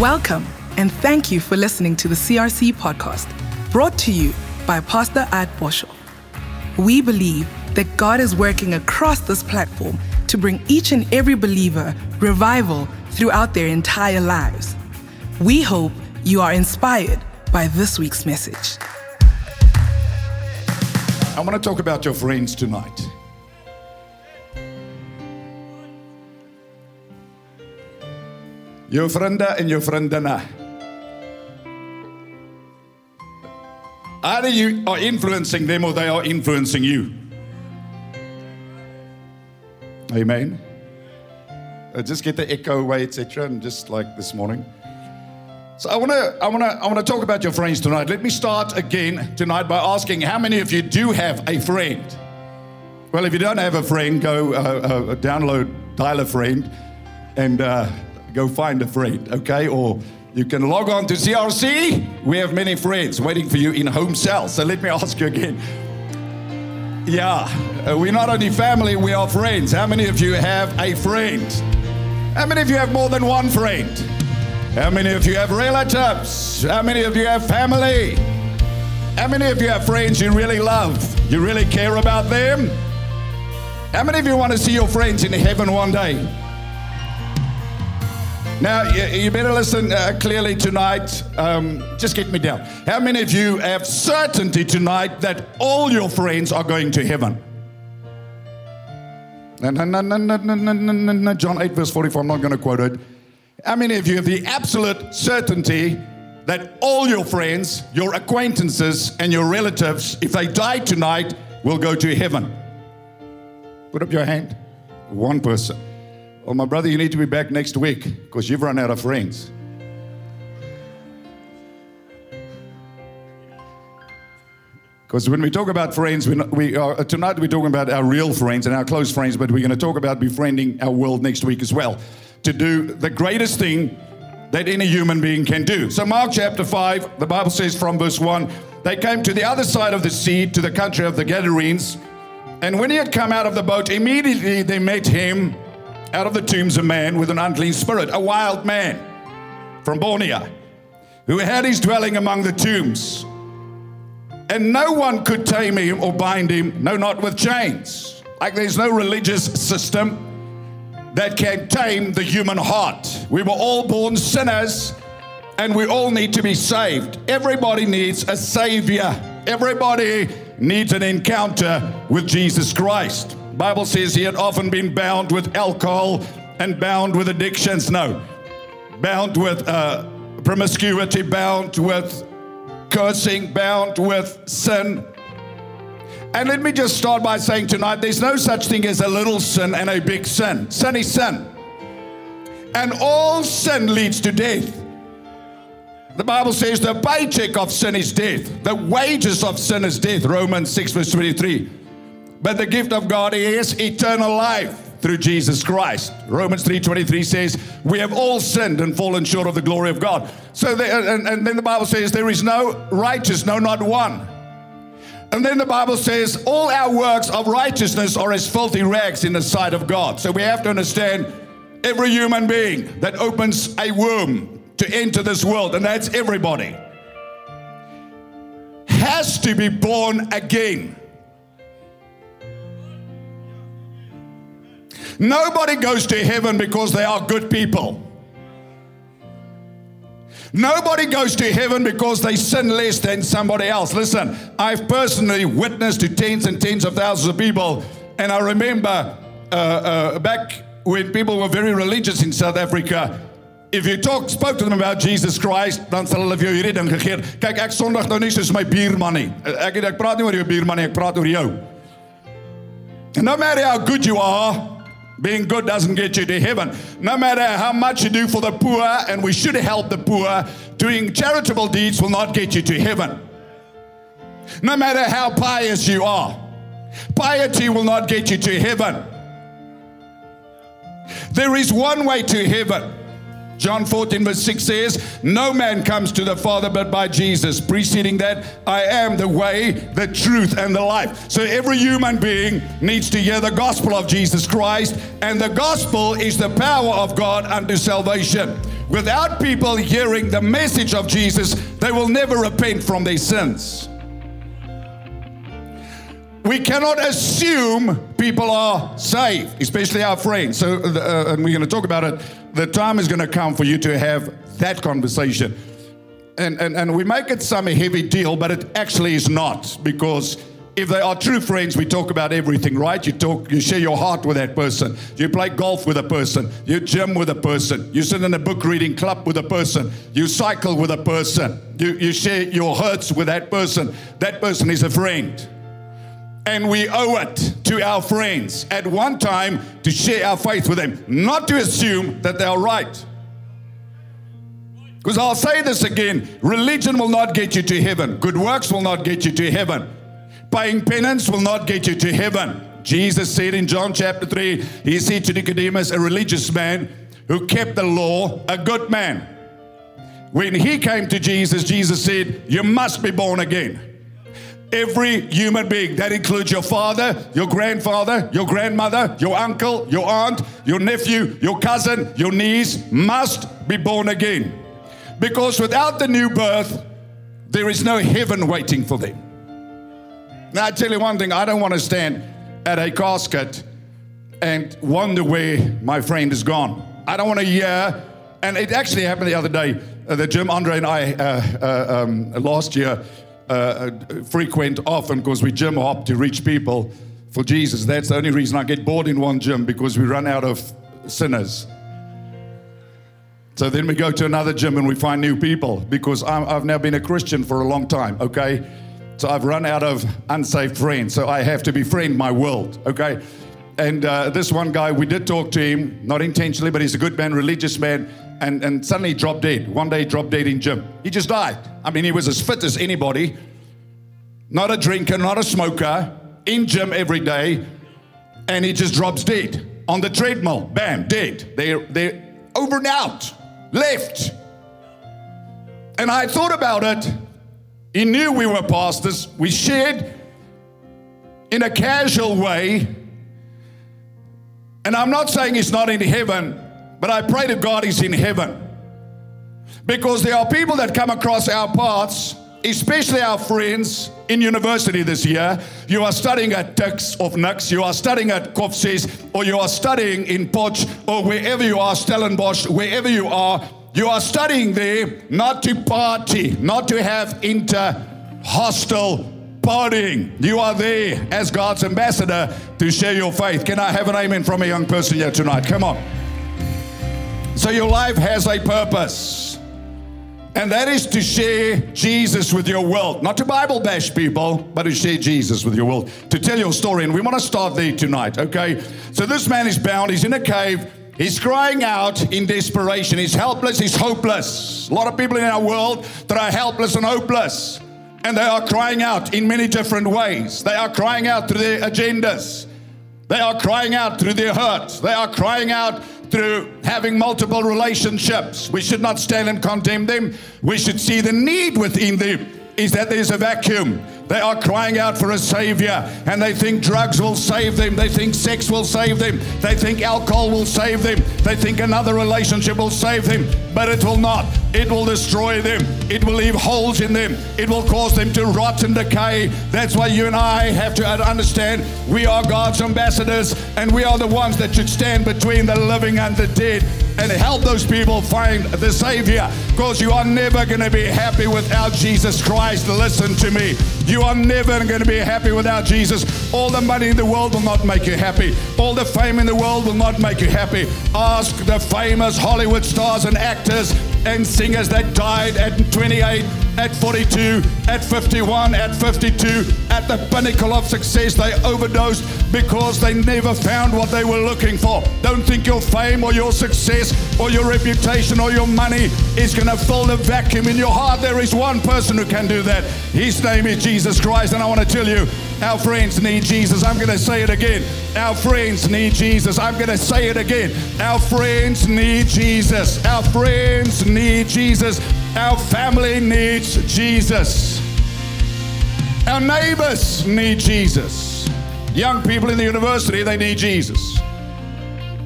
Welcome, and thank you for listening to the CRC podcast, brought to you by Pastor At Boshoff. We believe that God is working across this platform to bring each and every believer revival throughout their entire lives. We hope you are inspired by this week's message. I want to talk about your friends tonight. Jou vriende en jou vriendinne. Either you are influencing them or they are influencing you. Amen. Uh, just get the echo away, etc. And just like this morning. So I want to I want to I want to talk about your friends tonight. Let me start again tonight by asking how many of you do have a friend? Well, if you don't have a friend, go uh, uh, download Dial a Friend and uh, go find a friend, okay? Or you can log on to CRC. We have many friends waiting for you in home cells. So let me ask you again. Yeah, uh, we're not only family, we are friends. How many of you have a friend? How many of you have more than one friend? How many of you have relatives? How many of you have family? How many of you have friends you really love? You really care about them? How many of you want to see your friends in heaven one day? Now, you better listen uh, clearly tonight. Um, just get me down. How many of you have certainty tonight that all your friends are going to heaven? John 8, verse 44. I'm not going to quote it. How many of you have the absolute certainty that all your friends, your acquaintances, and your relatives, if they die tonight, will go to heaven? Put up your hand. One person. Well, my brother, you need to be back next week because you've run out of friends. Because when we talk about friends, we, we are, uh, tonight we're talking about our real friends and our close friends, but we're going to talk about befriending our world next week as well to do the greatest thing that any human being can do. So, Mark chapter 5, the Bible says from verse 1 they came to the other side of the sea, to the country of the Gadarenes. And when he had come out of the boat, immediately they met him out of the tombs a man with an unclean spirit, a wild man from Borneo, who had his dwelling among the tombs. And no one could tame him or bind him, no, not with chains. Like there's no religious system that can tame the human heart. We were all born sinners and we all need to be saved. Everybody needs a savior. Everybody needs an encounter with Jesus Christ. Bible says he had often been bound with alcohol and bound with addictions. No, bound with uh, promiscuity, bound with cursing, bound with sin. And let me just start by saying tonight there's no such thing as a little sin and a big sin. Sin is sin. And all sin leads to death. The Bible says the paycheck of sin is death, the wages of sin is death. Romans 6, verse 23. But the gift of God is eternal life through Jesus Christ. Romans 3:23 says, "We have all sinned and fallen short of the glory of God." So, and, and then the Bible says, "There is no righteous, no, not one." And then the Bible says, "All our works of righteousness are as filthy rags in the sight of God." So we have to understand, every human being that opens a womb to enter this world, and that's everybody, has to be born again. Nobody goes to heaven because they are good people. Nobody goes to heaven because they sin less than somebody else. Listen, I've personally witnessed to tens and tens of thousands of people, and I remember uh, uh, back when people were very religious in South Africa. If you talk, spoke to them about Jesus Christ, dan sal hulle vir jou hierdie ding gegee. Kyk, ek sondig nou nie soos my buurman nie. Ek ek praat nie oor jou buurman nie, ek praat oor jou. And no matter how good you are, being good doesn't get you to heaven. No matter how much you do for the poor, and we should help the poor, doing charitable deeds will not get you to heaven. No matter how pious you are, piety will not get you to heaven. There is one way to heaven, John 14, verse 6 says, No man comes to the Father but by Jesus. Preceding that, I am the way, the truth, and the life. So every human being needs to hear the gospel of Jesus Christ, and the gospel is the power of God unto salvation. Without people hearing the message of Jesus, they will never repent from their sins. We cannot assume people are saved, especially our friends. So, uh, and we're going to talk about it. The time is going to come for you to have that conversation. And, and, and we make it some heavy deal, but it actually is not because if they are true friends, we talk about everything, right? You talk, you share your heart with that person. You play golf with a person. You gym with a person. You sit in a book reading club with a person. You cycle with a person. You, you share your hurts with that person. That person is a friend. And we owe it to our friends at one time to share our faith with them, not to assume that they are right. Because I'll say this again religion will not get you to heaven, good works will not get you to heaven. Paying penance will not get you to heaven. Jesus said in John chapter 3, he said to Nicodemus, a religious man who kept the law, a good man. When he came to Jesus, Jesus said, You must be born again. Every human being, that includes your father, your grandfather, your grandmother, your uncle, your aunt, your nephew, your cousin, your niece, must be born again. Because without the new birth, there is no heaven waiting for them. Now, I tell you one thing I don't want to stand at a casket and wonder where my friend is gone. I don't want to hear, and it actually happened the other day. Uh, the Jim Andre and I uh, uh, um, last year uh, uh, frequent often because we gym hop to reach people for Jesus. That's the only reason I get bored in one gym because we run out of sinners. So then we go to another gym and we find new people because i have now been a Christian for a long time, okay? So I've run out of unsaved friends. So I have to befriend my world, okay? And uh, this one guy, we did talk to him, not intentionally, but he's a good man, religious man, and, and suddenly dropped dead. One day dropped dead in gym. He just died. I mean, he was as fit as anybody, not a drinker, not a smoker, in gym every day, and he just drops dead on the treadmill. Bam, dead. They're, they're over and out, left. And I thought about it he knew we were pastors. We shared in a casual way. And I'm not saying he's not in heaven, but I pray to God he's in heaven. Because there are people that come across our paths, especially our friends in university this year. You are studying at Tuks of Nux, you are studying at Kovsies, or you are studying in Potch, or wherever you are, Stellenbosch, wherever you are, you are studying there not to party, not to have inter hostile partying. You are there as God's ambassador to share your faith. Can I have an amen from a young person here tonight? Come on. So your life has a purpose. And that is to share Jesus with your world. Not to Bible bash people, but to share Jesus with your world. To tell your story. And we want to start there tonight, okay? So this man is bound, he's in a cave. He's crying out in desperation. He's helpless, he's hopeless. A lot of people in our world that are helpless and hopeless. And they are crying out in many different ways. They are crying out through their agendas. They are crying out through their hurts. They are crying out through having multiple relationships. We should not stand and condemn them. We should see the need within them is that there's a vacuum. They are crying out for a savior and they think drugs will save them. They think sex will save them. They think alcohol will save them. They think another relationship will save them, but it will not. It will destroy them. It will leave holes in them. It will cause them to rot and decay. That's why you and I have to understand we are God's ambassadors and we are the ones that should stand between the living and the dead and help those people find the Savior because you are never going to be happy without Jesus Christ. Listen to me. You are never going to be happy without Jesus. All the money in the world will not make you happy. All the fame in the world will not make you happy. Ask the famous Hollywood stars and actors and singers that died at 28, at 42, at 51, at 52, at the pinnacle of success. They overdosed because they never found what they were looking for. Don't think your fame or your success or your reputation or your money is going to fill the vacuum in your heart. There is one person who can do that. His name is Jesus Christ. And I want to tell you, Our friends need Jesus. I'm going to say it again. Our friends need Jesus. I'm going to say it again. Our friends need Jesus. Our friends need Jesus. Our family needs Jesus. Our neighbors need Jesus. Young people in the university, they need Jesus.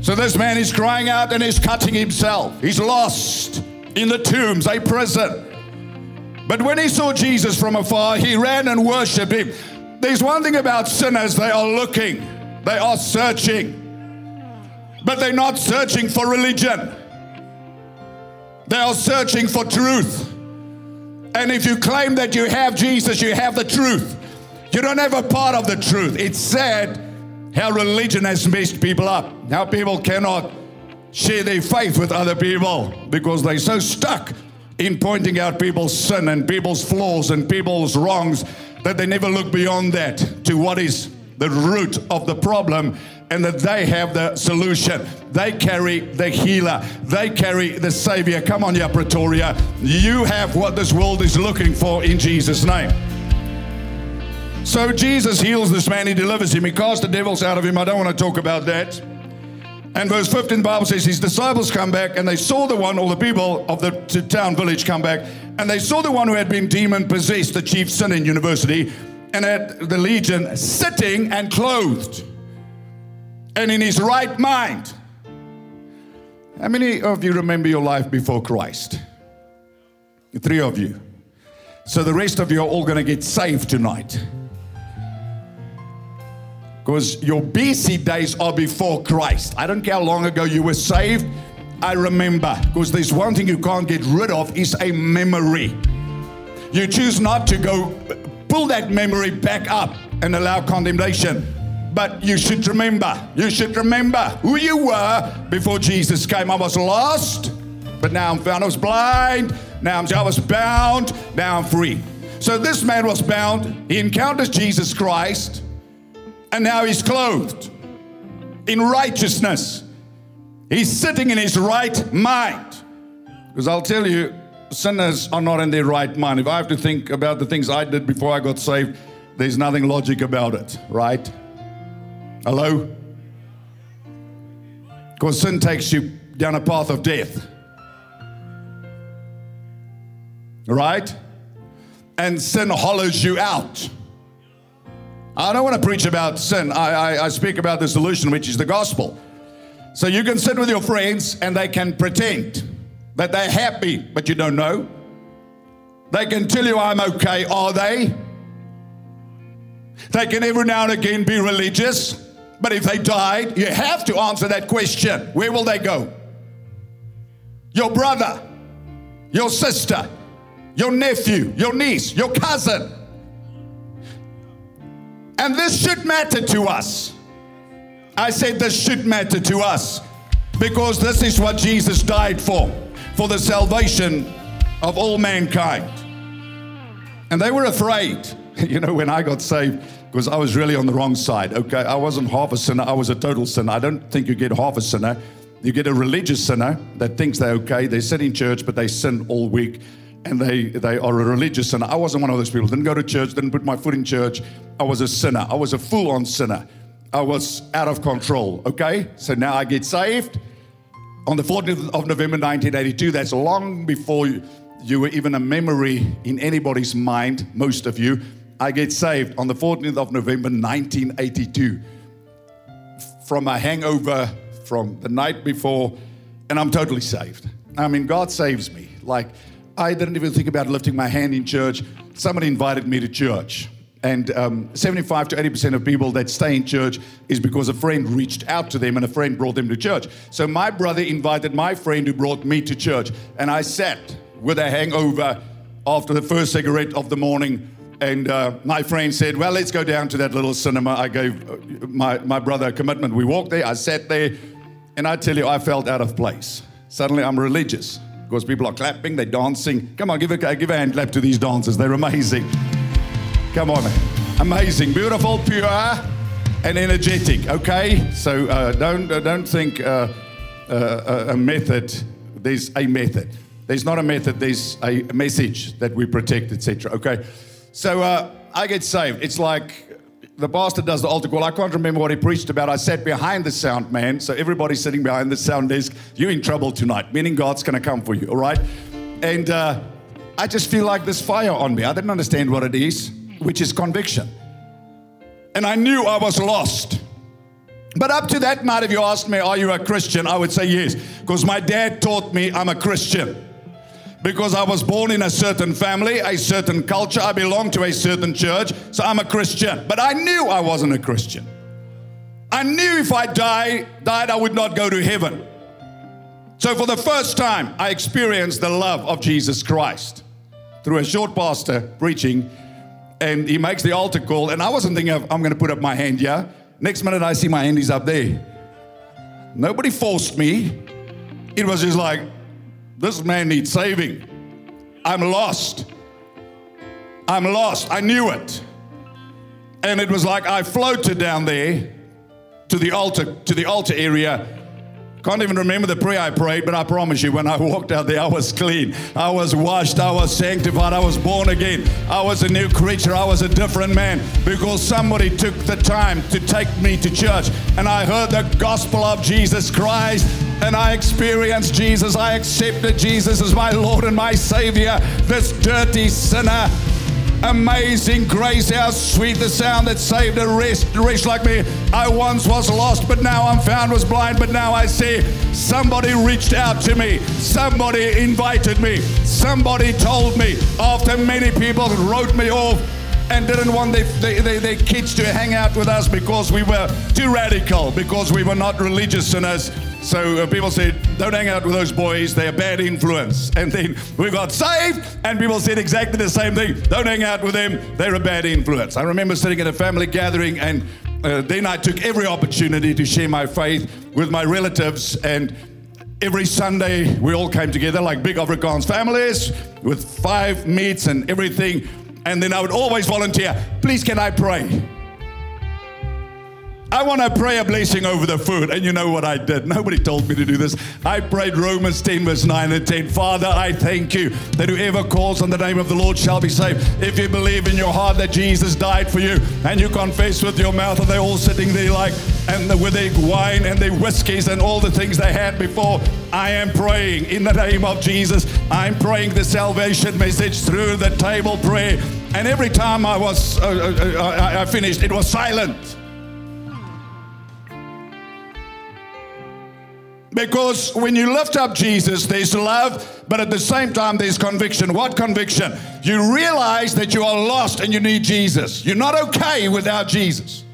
So this man is crying out and he's cutting himself. He's lost in the tombs, a prison. But when he saw Jesus from afar, he ran and worshiped him. There's one thing about sinners, they are looking, they are searching, but they're not searching for religion. They are searching for truth. And if you claim that you have Jesus, you have the truth. You don't have a part of the truth. It's sad how religion has messed people up. How people cannot share their faith with other people because they're so stuck in pointing out people's sin and people's flaws and people's wrongs that they never look beyond that to what is the root of the problem and that they have the solution. They carry the healer, they carry the savior. Come on, yeah, Pretoria. You have what this world is looking for in Jesus' name. So Jesus heals this man, he delivers him, he casts the devils out of him. I don't want to talk about that. And verse 15, the Bible says his disciples come back and they saw the one, or the people of the town village come back, and they saw the one who had been demon possessed, the chief sinner in university, and at the legion sitting and clothed and in his right mind. How many of you remember your life before Christ? Three of you. So the rest of you are all going to get saved tonight. Because your BC days are before Christ. I don't care how long ago you were saved. I remember. Because there's one thing you can't get rid of is a memory. You choose not to go pull that memory back up and allow condemnation. But you should remember, you should remember who you were before Jesus came. I was lost, but now I'm found. I was blind, now I'm, I was bound, now I'm free. So this man was bound. He encounters Jesus Christ and now he's clothed in righteousness. He's sitting in his right mind. Because I'll tell you, sinners are not in their right mind. If I have to think about the things I did before I got saved, there's nothing logic about it, right? Hello? Because sin takes you down a path of death. Right? And sin hollows you out. I don't want to preach about sin. I, I, I, speak about the solution, which is the gospel. So you can sit with your friends and they can pretend that they're happy, but you don't know. They can tell you, I'm okay. Are they? They can every now and again be religious, but if they died, you have to answer that question where will they go? Your brother, your sister, your nephew, your niece, your cousin and this should matter to us. I said this should matter to us because this is what Jesus died for, for the salvation of all mankind. And they were afraid, you know, when I got saved, because I was really on the wrong side. Okay, I wasn't half a sinner, I was a total sinner. I don't think you get half a sinner. You get a religious sinner that thinks they're okay, they sit in church, but they sin all week and they, they are a religious sinner. I wasn't one of those people. Didn't go to church, didn't put my foot in church. I was a sinner. I was a full on sinner. I was out of control. Okay? So now I get saved on the 14th of November 1982. That's long before you, were even a memory in anybody's mind, most of you. I get saved on the 14th of November 1982 from a hangover from the night before, and I'm totally saved. I mean, God saves me. Like, I didn't even think about lifting my hand in church. Somebody invited me to church. And um, 75 to 80% of people that stay in church is because a friend reached out to them and a friend brought them to church. So my brother invited my friend who brought me to church. And I sat with a hangover after the first cigarette of the morning. And uh, my friend said, Well, let's go down to that little cinema. I gave uh, my, my brother a commitment. We walked there, I sat there, and I tell you, I felt out of place. Suddenly, I'm religious because people are clapping, they're dancing. Come on, give a, give a hand clap to these dancers. They're amazing. Come on. Amazing, beautiful, pure, and energetic. Okay? So uh, don't, uh, don't think uh, uh a method, there's a method. There's not a method, there's a message that we protect, etc. Okay? So uh, I get saved. It's like the pastor does the altar call. I can't remember what he preached about. I sat behind the sound man. So everybody sitting behind the sound desk, you're in trouble tonight, meaning God's going to come for you, all right? And uh, I just feel like this fire on me. I didn't understand what it is, which is conviction. And I knew I was lost. But up to that night, if you asked me, Are you a Christian? I would say yes, because my dad taught me I'm a Christian because I was born in a certain family, a certain culture. I belong to a certain church, so I'm a Christian. But I knew I wasn't a Christian. I knew if I die, died, I would not go to heaven. So for the first time, I experienced the love of Jesus Christ through a short pastor preaching, and he makes the altar call. And I wasn't thinking of, I'm going to put up my hand yeah? Next minute, I see my hand is up there. Nobody forced me. It was just like, this man needs saving. I'm lost. I'm lost. I knew it. And it was like I floated down there to the altar, to the altar area can't even remember the prayer I prayed, but I promise you, when I walked out there, I was clean. I was washed. I was sanctified. I was born again. I was a new creature. I was a different man because somebody took the time to take me to church. And I heard the gospel of Jesus Christ and I experienced Jesus. I accepted Jesus as my Lord and my Savior. This dirty sinner Amazing grace, how sweet the sound that saved a wretch, like me. I once was lost, but now I'm found, was blind, but now I see. Somebody reached out to me, somebody invited me, somebody told me. After many people wrote me off, and didn't want their, their, their, kids to hang out with us because we were too radical, because we were not religious sinners. So uh, people said, don't hang out with those boys, they're bad influence. And then we got saved, and people said exactly the same thing don't hang out with them, they're a bad influence. I remember sitting at a family gathering, and uh, then I took every opportunity to share my faith with my relatives. And every Sunday, we all came together like big Afrikaans families with five meats and everything. And then I would always volunteer, please, can I pray? I want to pray a blessing over the food. And you know what I did? Nobody told me to do this. I prayed Romans 10, verse 9 and 10. Father, I thank you that whoever calls on the name of the Lord shall be saved. If you believe in your heart that Jesus died for you and you confess with your mouth, and they're all sitting there like, and with their wine and their whiskeys and all the things they had before, I am praying in the name of Jesus. I'm praying the salvation message through the table prayer. And every time I was, uh, uh, uh, I finished, it was silent. Because when you lift up Jesus, there's love, but at the same time, there's conviction. What conviction? You realize that you are lost and you need Jesus. You're not okay without Jesus.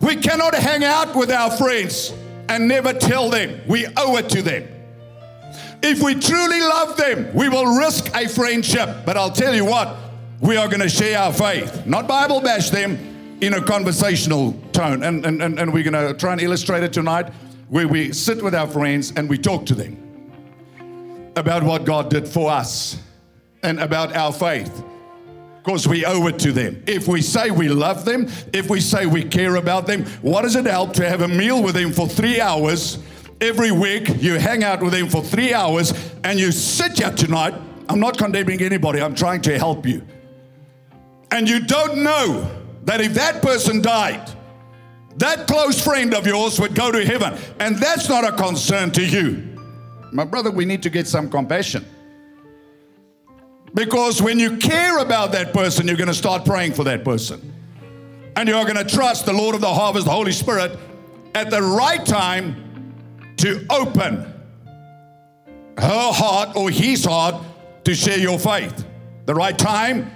We cannot hang out with our friends and never tell them. We owe it to them. If we truly love them, we will risk a friendship. But I'll tell you what, we are going to share our faith, not Bible bash them in a conversational tone. And, and, and, and we're going to try and illustrate it tonight where we sit with our friends and we talk to them about what God did for us and about our faith. Because we owe it to them. If we say we love them, if we say we care about them, what does it help to have a meal with them for three hours every week? You hang out with them for three hours and you sit here tonight. I'm not condemning anybody, I'm trying to help you. And you don't know that if that person died, that close friend of yours would go to heaven. And that's not a concern to you. My brother, we need to get some compassion. Because when you care about that person, you're going to start praying for that person. And you're going to trust the Lord of the harvest, the Holy Spirit, at the right time to open her heart or his heart to share your faith. The right time,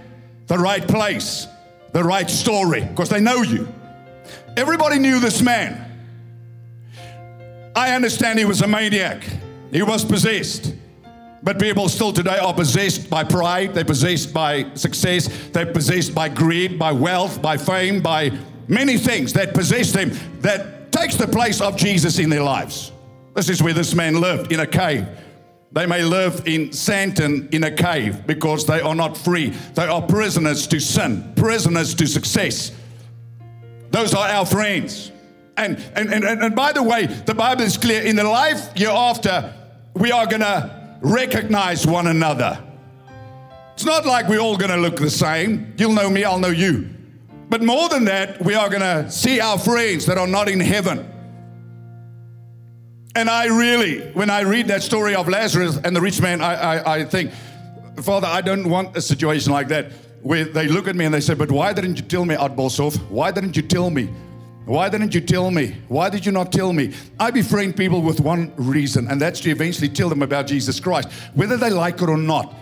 the right place, the right story, because they know you. Everybody knew this man. I understand he was a maniac, he was possessed. But people still today are possessed by pride, they're possessed by success, they're possessed by greed, by wealth, by fame, by many things that possess them that takes the place of Jesus in their lives. This is where this man lived in a cave. They may live in Sandton in a cave because they are not free. They are prisoners to sin, prisoners to success. Those are our friends. And, and, and, and by the way, the Bible is clear in the life year after, we are going to recognize one another. It's not like we're all going to look the same. You'll know me, I'll know you. But more than that, we are going to see our friends that are not in heaven. And I really, when I read that story of Lazarus and the rich man, I, I, I think, Father, I don't want a situation like that where they look at me and they say, But why didn't you tell me, Boshoff? Why didn't you tell me? Why didn't you tell me? Why did you not tell me? I befriend people with one reason, and that's to eventually tell them about Jesus Christ, whether they like it or not.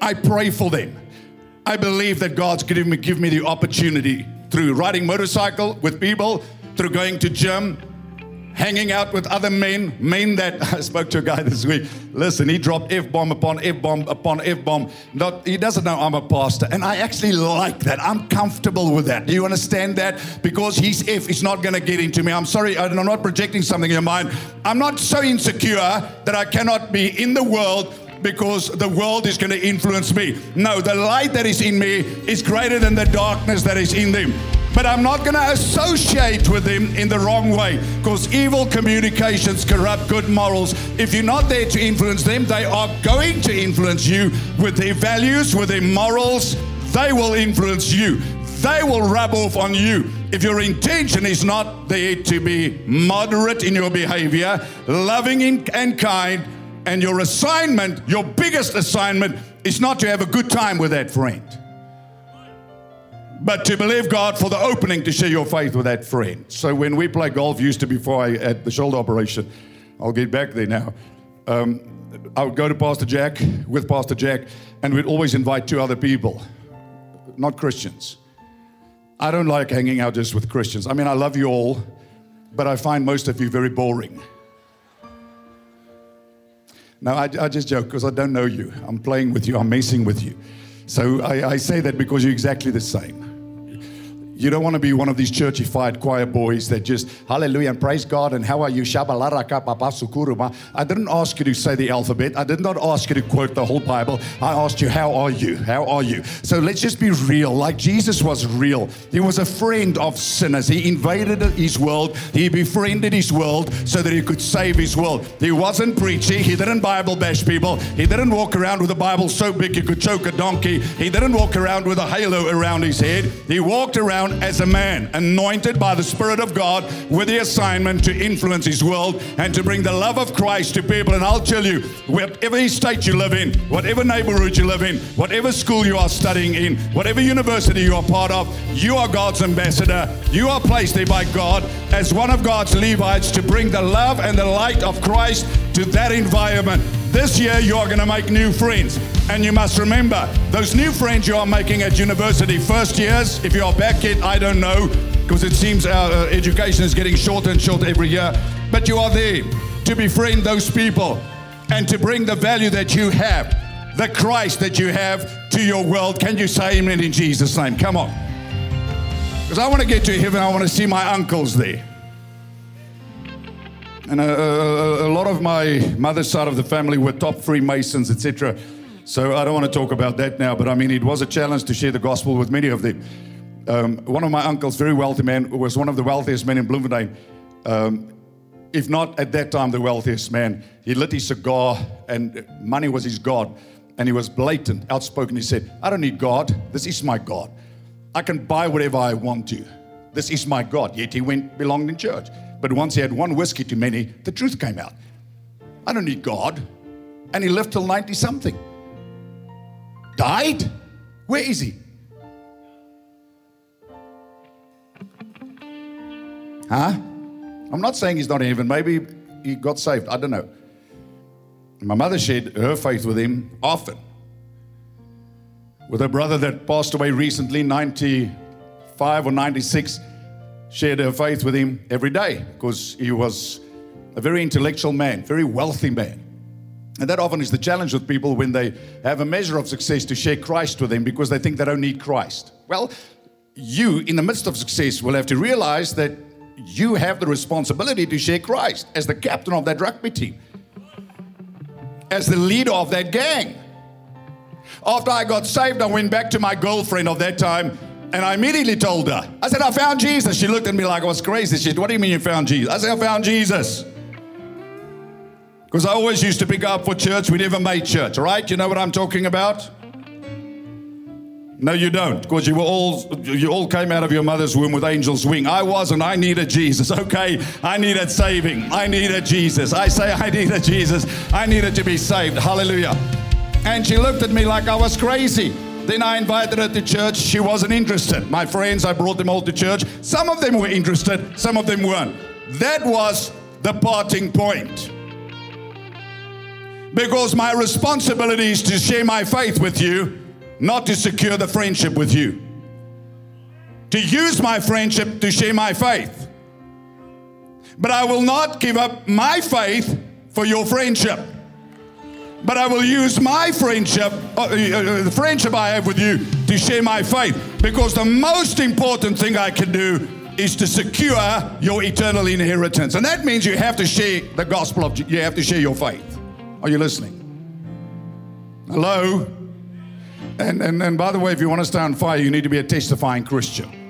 I pray for them. I believe that God's given me, give me the opportunity through riding motorcycle with people, through going to gym, hanging out with other men, men that I spoke to a guy this week. Listen, he dropped F bomb upon F bomb upon F bomb. Not he doesn't know I'm a pastor, and I actually like that. I'm comfortable with that. Do you understand that? Because his F is not to get into me. I'm sorry, I'm not projecting something in your mind. I'm not so insecure that I cannot be in the world because the world is going to influence me. No, the light that is in me is greater than the darkness that is in them but I'm not going to associate with them in the wrong way because evil communications corrupt good morals. If you're not there to influence them, they are going to influence you with their values, with their morals. They will influence you. They will rub off on you. If your intention is not there to be moderate in your behavior, loving and kind, and your assignment, your biggest assignment, is not to have a good time with that friend but to believe God for the opening to share your faith with that friend. So when we play golf, used to before I had the shoulder operation, I'll get back there now. Um, I would go to Pastor Jack with Pastor Jack, and we'd always invite two other people, not Christians. I don't like hanging out just with Christians. I mean, I love you all, but I find most of you very boring. Now, I, I just joke because I don't know you. I'm playing with you, I'm messing with you. So I, I say that because you're exactly the same. You don't want to be one of these churchified choir boys that just hallelujah and praise God and how are you? I didn't ask you to say the alphabet. I did not ask you to quote the whole Bible. I asked you, how are you? How are you? So let's just be real. Like Jesus was real. He was a friend of sinners. He invaded his world. He befriended his world so that he could save his world. He wasn't preachy. He didn't Bible bash people. He didn't walk around with a Bible so big you could choke a donkey. He didn't walk around with a halo around his head. He walked around as a man, anointed by the Spirit of God with the assignment to influence his world and to bring the love of Christ to people. And I'll tell you, whatever state you live in, whatever neighborhood you live in, whatever school you are studying in, whatever university you are part of, you are God's ambassador. You are placed there by God as one of God's Levites to bring the love and the light of Christ to that environment. This year, you are going to make new friends. And you must remember, those new friends you are making at university, first years, if you are back yet, I don't know, because it seems our uh, education is getting shorter and shorter every year. But you are there to befriend those people and to bring the value that you have, the Christ that you have to your world. Can you say amen in Jesus' name? Come on. Because I want to get to heaven, I want to see my uncles there. And a, a, a, lot of my mother's side of the family were top Freemasons, etc. So I don't want to talk about that now, but I mean, it was a challenge to share the gospel with many of them. Um, one of my uncles, very wealthy man, was one of the wealthiest men in Bloemfontein. Um, if not at that time the wealthiest man. He lit his cigar, and money was his God. And he was blatant, outspoken. He said, I don't need God. This is my God. I can buy whatever I want to. This is my God. Yet he went belonged in church. But once he had one whiskey too many, the truth came out. I don't need God. And he lived till 90 something. Died? Where is he? Huh? I'm not saying he's not in heaven. Maybe he got saved. I don't know. My mother shared her faith with him often. With her brother that passed away recently, 95 or 96 shared her faith with him every day because he was a very intellectual man, very wealthy man. And that often is the challenge with people when they have a measure of success to share Christ with them because they think they don't need Christ. Well, you, in the midst of success, will have to realize that you have the responsibility to share Christ as the captain of that rugby team, as the leader of that gang. After I got saved, I went back to my girlfriend of that time and I immediately told her, I said, I found Jesus. She looked at me like I was crazy. She said, What do you mean you found Jesus? I said, I found Jesus. Because I always used to pick up for church. We never made church, right? You know what I'm talking about? No, you don't, because you were all you all came out of your mother's womb with angel's wing. I wasn't. I needed Jesus. Okay, I needed saving. I needed Jesus. I say I needed Jesus. I needed to be saved. Hallelujah. And she looked at me like I was crazy. Then I invited her to church. She wasn't interested. My friends, I brought them all to church. Some of them were interested, some of them weren't. That was the parting point. Because my responsibility is to share my faith with you, not to secure the friendship with you. To use my friendship to share my faith. But I will not give up my faith for your friendship. But I will use my friendship, uh, uh, uh, the friendship I have with you, to share my faith. Because the most important thing I can do is to secure your eternal inheritance. And that means you have to share the gospel of, you have to share your faith. Are you listening? Hello? And, and, and by the way, if you want to stay on fire, you need to be a testifying Christian.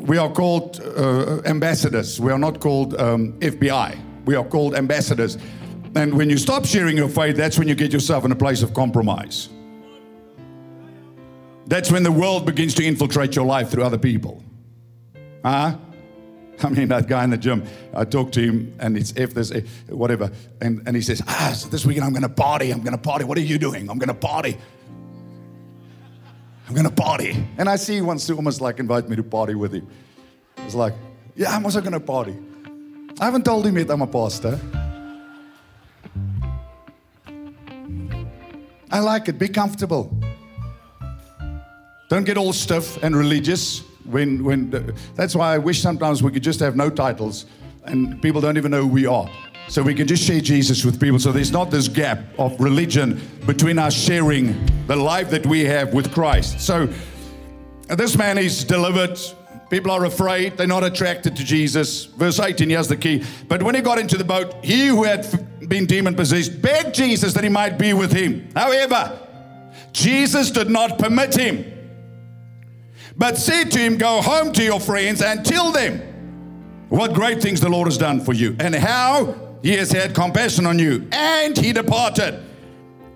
We are called uh, ambassadors. We are not called um, FBI. We are called ambassadors. And when you stop sharing your faith, that's when you get yourself in a place of compromise. That's when the world begins to infiltrate your life through other people. Huh? I mean, that guy in the gym, I talked to him and it's if there's whatever. And, and he says, Ah, so this weekend I'm going to party. I'm going to party. What are you doing? I'm going to party. I'm going to party. And I see he wants to almost like invite me to party with him. It's like, Yeah, I'm also going to party. I haven't told him yet I'm a pastor. I like it. Be comfortable. Don't get all stiff and religious. When, when the, that's why I wish sometimes we could just have no titles and people don't even know who we are. So we can just share Jesus with people. So there's not this gap of religion between us sharing the life that we have with Christ. So this man is delivered. People are afraid. They're not attracted to Jesus. Verse 18, here's the key. But when he got into the boat, he who had been demon possessed begged Jesus that he might be with him. However, Jesus did not permit him but said to him, Go home to your friends and tell them what great things the Lord has done for you and how he has had compassion on you. And he departed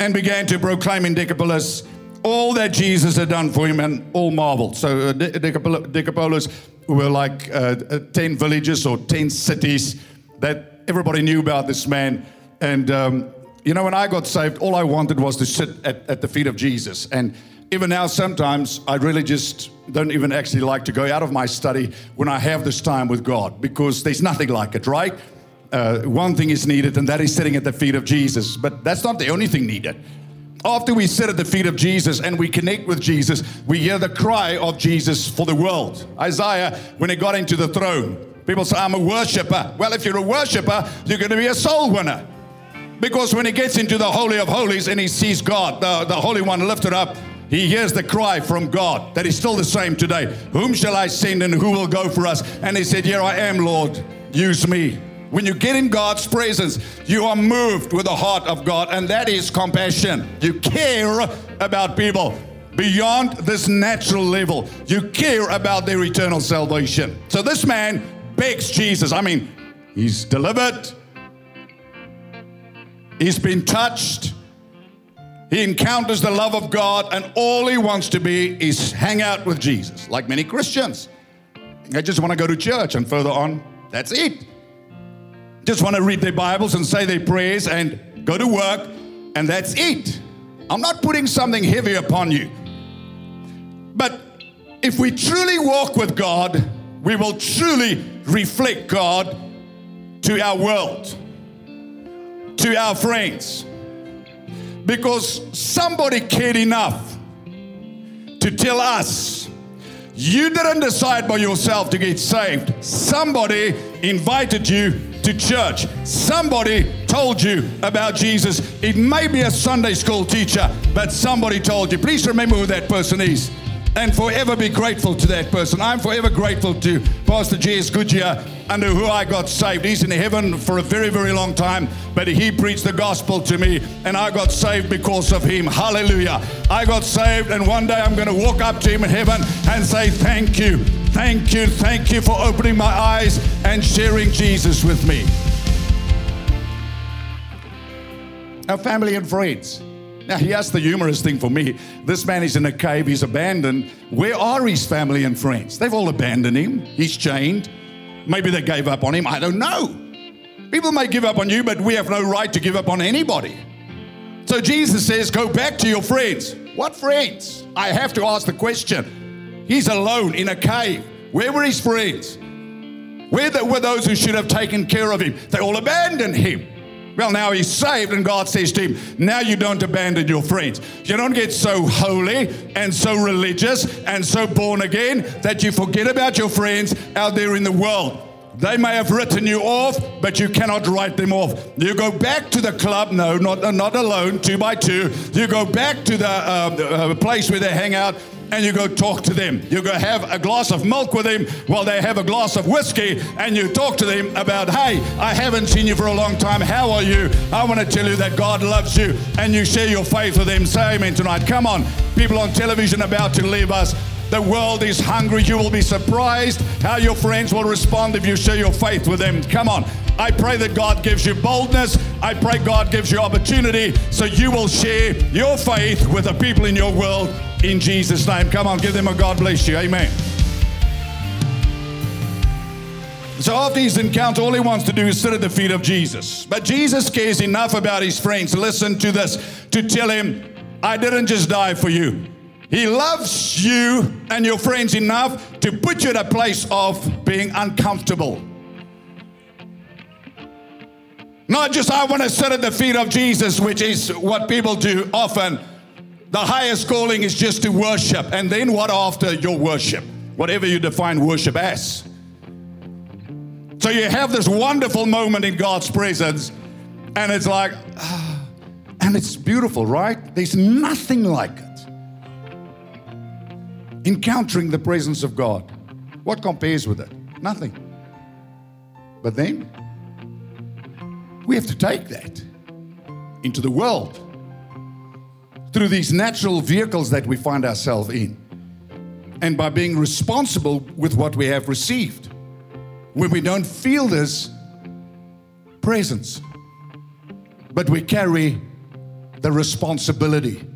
and began to proclaim in Decapolis all that Jesus had done for him and all marveled. So, uh, Decapolis were like uh, uh, 10 villages or 10 cities that everybody knew about this man. And, um, you know, when I got saved, all I wanted was to sit at, at the feet of Jesus. And even now, sometimes I really just don't even actually like to go out of my study when I have this time with God because there's nothing like it, right? Uh, one thing is needed, and that is sitting at the feet of Jesus. But that's not the only thing needed. After we sit at the feet of Jesus and we connect with Jesus, we hear the cry of Jesus for the world. Isaiah, when he got into the throne, people say, I'm a worshiper. Well, if you're a worshiper, you're going to be a soul winner. Because when he gets into the Holy of Holies and he sees God, the, the Holy One lifted up, he hears the cry from God that is still the same today. Whom shall I send and who will go for us? And he said, Here I am, Lord. Use me. When you get in God's presence, you are moved with the heart of God, and that is compassion. You care about people beyond this natural level. You care about their eternal salvation. So this man begs Jesus. I mean, he's delivered, he's been touched, he encounters the love of God, and all he wants to be is hang out with Jesus, like many Christians. They just want to go to church, and further on, that's it. Just want to read their Bibles and say their prayers and go to work, and that's it. I'm not putting something heavy upon you. But if we truly walk with God, we will truly reflect God to our world, to our friends because somebody cared enough to tell us you didn't decide by yourself to get saved. Somebody invited you to church. Somebody told you about Jesus. It may be a Sunday school teacher, but somebody told you. Please remember who that person is and forever be grateful to that person. I'm forever grateful to Pastor J.S. Goodyear, under who I got saved. He's in heaven for a very, very long time, but he preached the gospel to me, and I got saved because of him. Hallelujah. I got saved, and one day I'm going to walk up to him in heaven and say, Thank you, thank you, thank you for opening my eyes and sharing Jesus with me. Our family and friends. Now, he here's the humorous thing for me. This man is in a cave, he's abandoned. Where are his family and friends? They've all abandoned him. He's chained. Maybe they gave up on him. I don't know. People may give up on you, but we have no right to give up on anybody. So Jesus says, Go back to your friends. What friends? I have to ask the question. He's alone in a cave. Where were his friends? Where were those who should have taken care of him? They all abandoned him. Well, now he's saved, and God says to him, Now you don't abandon your friends. You don't get so holy and so religious and so born again that you forget about your friends out there in the world. They may have written you off, but you cannot write them off. You go back to the club, no, not, not alone, two by two. You go back to the uh, uh, place where they hang out and you go talk to them. You go have a glass of milk with them while they have a glass of whiskey, and you talk to them about, hey, I haven't seen you for a long time. How are you? I want to tell you that God loves you, and you share your faith with them. Say amen tonight. Come on, people on television about to leave us. The world is hungry. You will be surprised how your friends will respond if you share your faith with them. Come on. I pray that God gives you boldness. I pray God gives you opportunity so you will share your faith with the people in your world in Jesus' name. Come on, give them a God bless you. Amen. So after his encounter, all he wants to do is sit at the feet of Jesus. But Jesus cares enough about his friends, listen to this, to tell him, I didn't just die for you. He loves you and your friends enough to put you in a place of being uncomfortable. Not just, I want to sit at the feet of Jesus, which is what people do often. The highest calling is just to worship. And then what after your worship? Whatever you define worship as. So you have this wonderful moment in God's presence, and it's like, and it's beautiful, right? There's nothing like it. Encountering the presence of God. What compares with it? Nothing. But then, we have to take that into the world through these natural vehicles that we find ourselves in and by being responsible with what we have received. When we don't feel this presence, but we carry the responsibility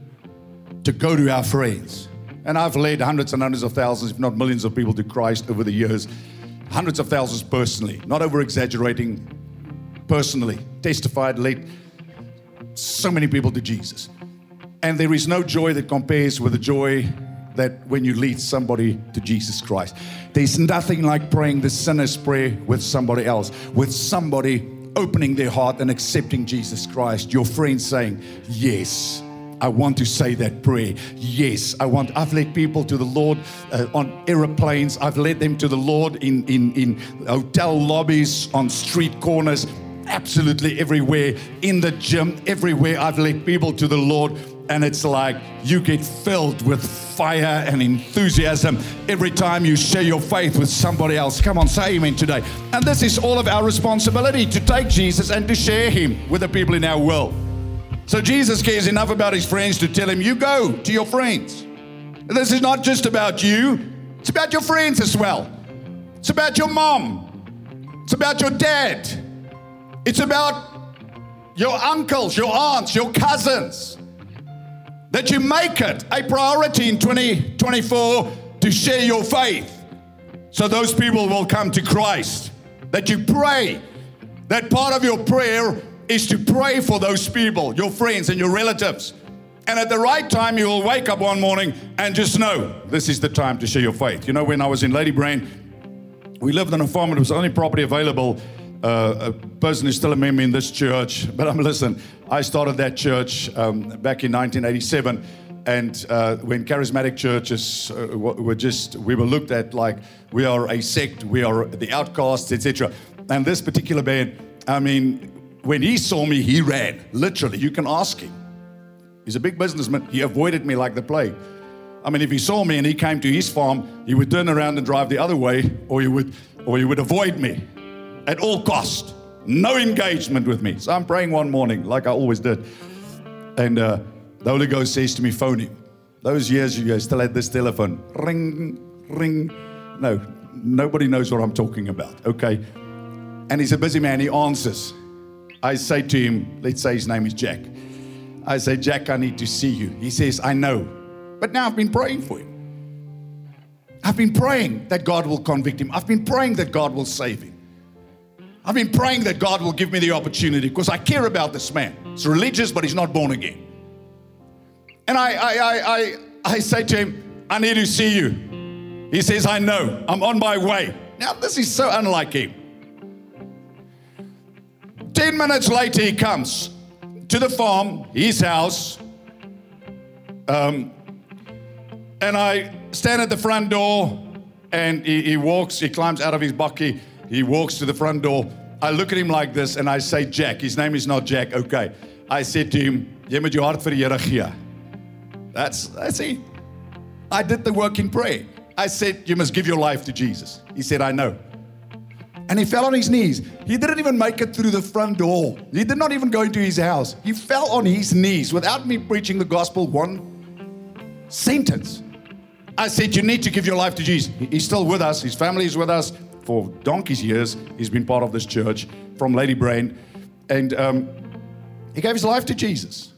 to go to our friends. And I've led hundreds and hundreds of thousands, if not millions of people to Christ over the years, hundreds of thousands personally, not over exaggerating, personally, testified, led so many people to Jesus. And there is no joy that compares with the joy that when you lead somebody to Jesus Christ. There's nothing like praying the sinner's prayer with somebody else, with somebody opening their heart and accepting Jesus Christ. Your friend saying, Yes. I want to say that prayer. Yes, I want. I've led people to the Lord uh, on aeroplanes. I've led them to the Lord in, in, in hotel lobbies, on street corners, absolutely everywhere, in the gym, everywhere. I've led people to the Lord and it's like you get filled with fire and enthusiasm every time you share your faith with somebody else. Come on, say amen today. And this is all of our responsibility to take Jesus and to share him with the people in our world. So Jesus cares enough about his friends to tell him, You go to your friends. This is not just about you, it's about your friends as well. It's about your mom, it's about your dad, it's about your uncles, your aunts, your cousins that you make it a priority in 2024 to share your faith so those people will come to Christ. That you pray. That part of your prayer is to pray for those people, your friends and your relatives. And at the right time, you will wake up one morning and just know this is the time to share your faith. You know, when I was in Ladybrand, we lived on a farm it was the only property available uh, a person is still a member in this church, but I'm listen. I started that church um, back in 1987, and uh, when charismatic churches uh, were just we were looked at like we are a sect, we are the outcasts, etc. And this particular man, I mean, when he saw me, he ran. Literally, you can ask him. He's a big businessman. He avoided me like the plague. I mean, if he saw me and he came to his farm, he would turn around and drive the other way, or he would, or he would avoid me at all cost. No engagement with me. So I'm praying one morning, like I always did. And uh, the Holy Ghost says to me, phone him. Those years you still had this telephone. Ring, ring. No, nobody knows what I'm talking about. Okay. And he's a busy man. He answers. I say to him, let's say his name is Jack. I say, Jack, I need to see you. He says, I know. But now I've been praying for him. I've been praying that God will convict him. I've been praying that God will save him. I've been praying that God will give me the opportunity because I care about this man. He's religious, but he's not born again. And I, I, I, I, I say to him, I need to see you. He says, I know. I'm on my way. Now, this is so unlike him. 10 minutes later, he comes to the farm, his house. Um, and I stand at the front door, and he, he walks, he climbs out of his bakkie, he walks to the front door. I look at him like this, and I say, Jack. His name is not Jack, okay. I said to him, hart. That's, that's it. I did the work in prayer. I said, You must give your life to Jesus. He said, I know. And he fell on his knees. He didn't even make it through the front door. He did not even go into his house. He fell on his knees without me preaching the gospel one sentence. I said, You need to give your life to Jesus. He's still with us. His family is with us for donkey's years. He's been part of this church from Ladybrand. And um, he gave his life to Jesus.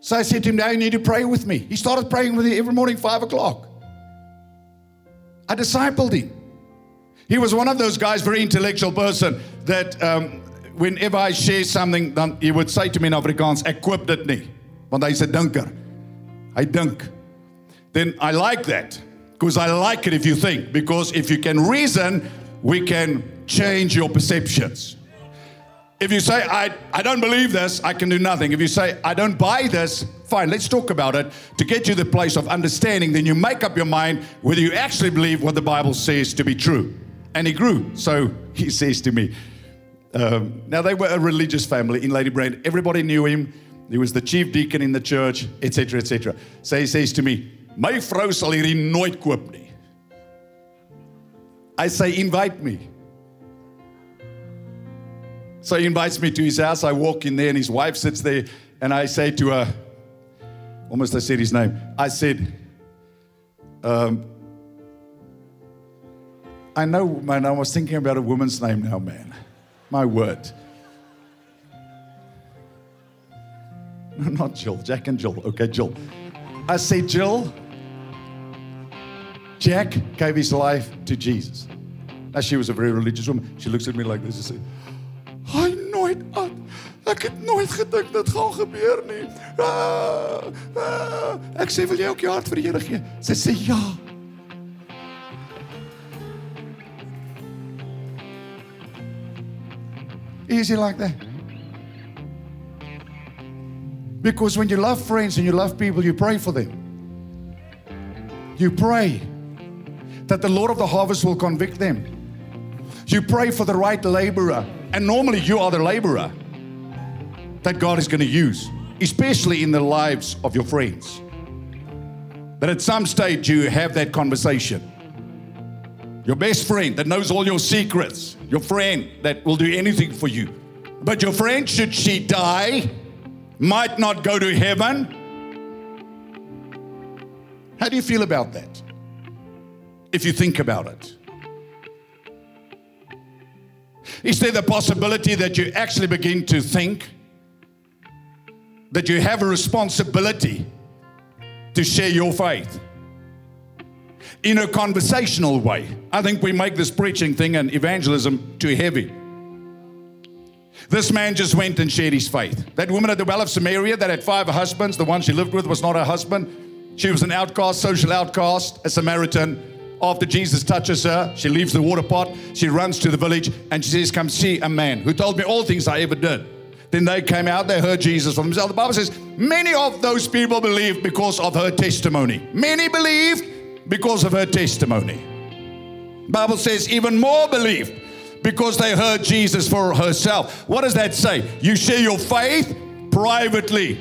So I said to him, Now you need to pray with me. He started praying with me every morning, five o'clock. I discipled him. He was one of those guys, very intellectual person, that um, whenever I share something, then he would say to me in Afrikaans, koop dit nie. Want hy's 'n dinker. Hy dink. Then I like that because I like it if you think because if you can reason, we can change your perceptions. If you say, I, I don't believe this, I can do nothing. If you say, I don't buy this, fine, let's talk about it. To get you the place of understanding, then you make up your mind whether you actually believe what the Bible says to be true. And he grew. So he says to me, um, now they were a religious family in Ladybrand. Everybody knew him. He was the chief deacon in the church, etc., etc. So he says to me, My vrou sal hierdie nooit koop nie. I say, invite me. So he invites me to his house. I walk in there, and his wife sits there, and I say to her, almost I said his name. I said, um, I know, man, I was thinking about a woman's name now, man. My word. Not Jill, Jack and Jill. Okay, Jill. I say, Jill, Jack gave his life to Jesus. Now, she was a very religious woman. She looks at me like this and says, Hy nooit aan. Ek het nooit gedink dit gaan gebeur nie. Ah, ah. Ek sê wil jy ook jou hart vir die Here gee? Sy sê ja. Easy like that. Because when you love friends and you love people, you pray for them. You pray that the Lord of the harvest will convict them. You pray for the right laborer. And normally you are the laborer that God is going to use, especially in the lives of your friends. That at some stage you have that conversation. Your best friend that knows all your secrets, your friend that will do anything for you. But your friend, should she die, might not go to heaven. How do you feel about that? If you think about it. Is there the possibility that you actually begin to think that you have a responsibility to share your faith in a conversational way? I think we make this preaching thing and evangelism too heavy. This man just went and shared his faith. That woman at the well of Samaria that had five husbands, the one she lived with was not her husband. She was an outcast, social outcast, a Samaritan. After Jesus touches her, she leaves the water pot, she runs to the village, and she says, Come see a man who told me all things I ever did. Then they came out, they heard Jesus from himself. The Bible says, Many of those people believed because of her testimony. Many believed because of her testimony. Bible says, even more believed because they heard Jesus for herself. What does that say? You share your faith privately.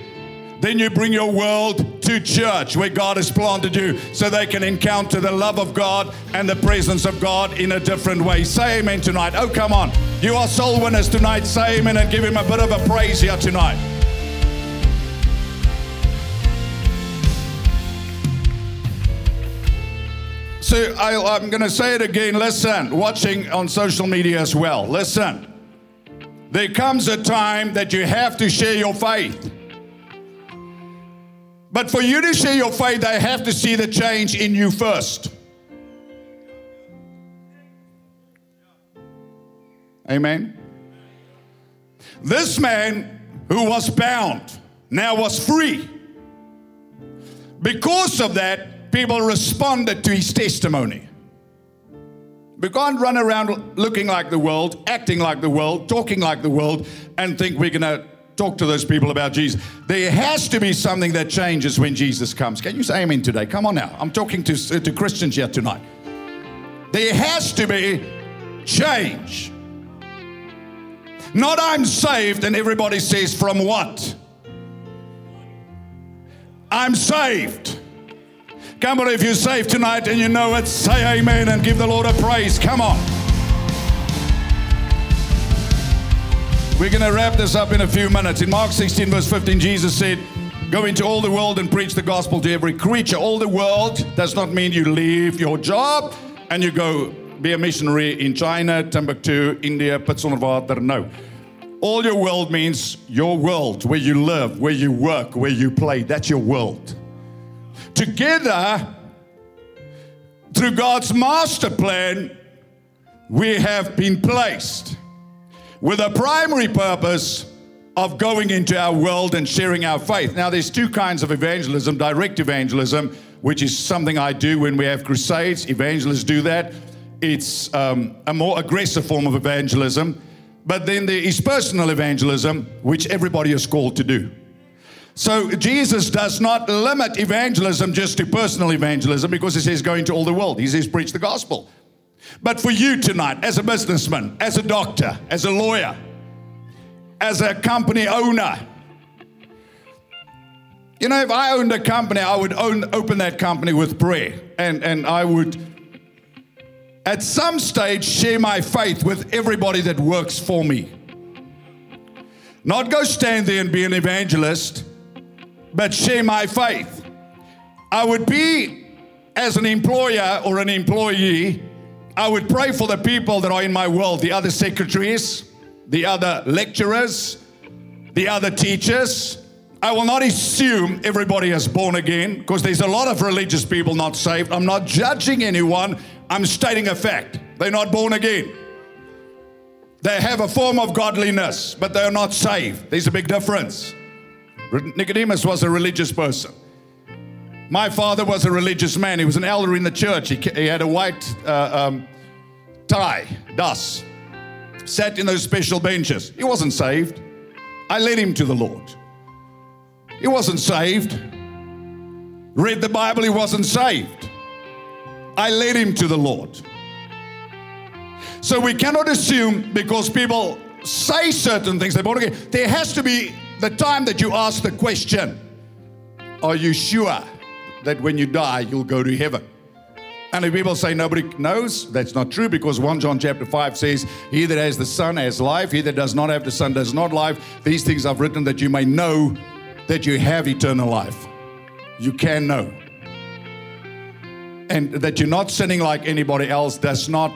Then you bring your world to church where God has planted you so they can encounter the love of God and the presence of God in a different way. Say amen tonight. Oh, come on. You are soul winners tonight. Say amen and give him a bit of a praise here tonight. So I, am going to say it again. Listen, watching on social media as well. Listen. There comes a time that you have to share your faith. But for you to see your faith, they have to see the change in you first. Amen. This man who was bound now was free. Because of that, people responded to his testimony. We can't run around looking like the world, acting like the world, talking like the world, and think we're going to talk to those people about Jesus. There has to be something that changes when Jesus comes. Can you say amen today? Come on now. I'm talking to, uh, to Christians here tonight. There has to be change. Not I'm saved, and everybody says, From what? I'm saved. Come on, if you're saved tonight and you know it, say amen and give the Lord a praise. Come on. We're going to wrap this up in a few minutes. In Mark 16, verse 15, Jesus said, Go into all the world and preach the gospel to every creature. All the world does not mean you leave your job and you go be a missionary in China, Timbuktu, India, Pittsburgh. No. All your world means your world, where you live, where you work, where you play. That's your world. Together, through God's master plan, we have been placed with a primary purpose of going into our world and sharing our faith. Now, there's two kinds of evangelism direct evangelism, which is something I do when we have crusades. Evangelists do that. It's um, a more aggressive form of evangelism. But then there is personal evangelism, which everybody is called to do. So Jesus does not limit evangelism just to personal evangelism because he says go into all the world. He says preach the gospel. But for you tonight, as a businessman, as a doctor, as a lawyer, as a company owner, you know, if I owned a company, I would own, open that company with prayer and, and I would at some stage share my faith with everybody that works for me. Not go stand there and be an evangelist, but share my faith. I would be, as an employer or an employee, I would pray for the people that are in my world, the other secretaries, the other lecturers, the other teachers. I will not assume everybody is born again because there's a lot of religious people not saved. I'm not judging anyone. I'm stating a fact. They're not born again. They have a form of godliness, but they are not saved. There's a big difference. Nicodemus was a religious person. My father was a religious man. He was an elder in the church. He, he had a white uh, um, tie, das, sat in those special benches. He wasn't saved. I led him to the Lord. He wasn't saved. Read the Bible, he wasn't saved. I led him to the Lord. So we cannot assume because people say certain things, they're born again. There has to be the time that you ask the question Are you sure that when you die, you'll go to heaven? And if people say nobody knows, that's not true because 1 John chapter 5 says, He that has the Son has life, he that does not have the Son does not life. These things I've written that you may know that you have eternal life. You can know and that you're not sinning like anybody else does not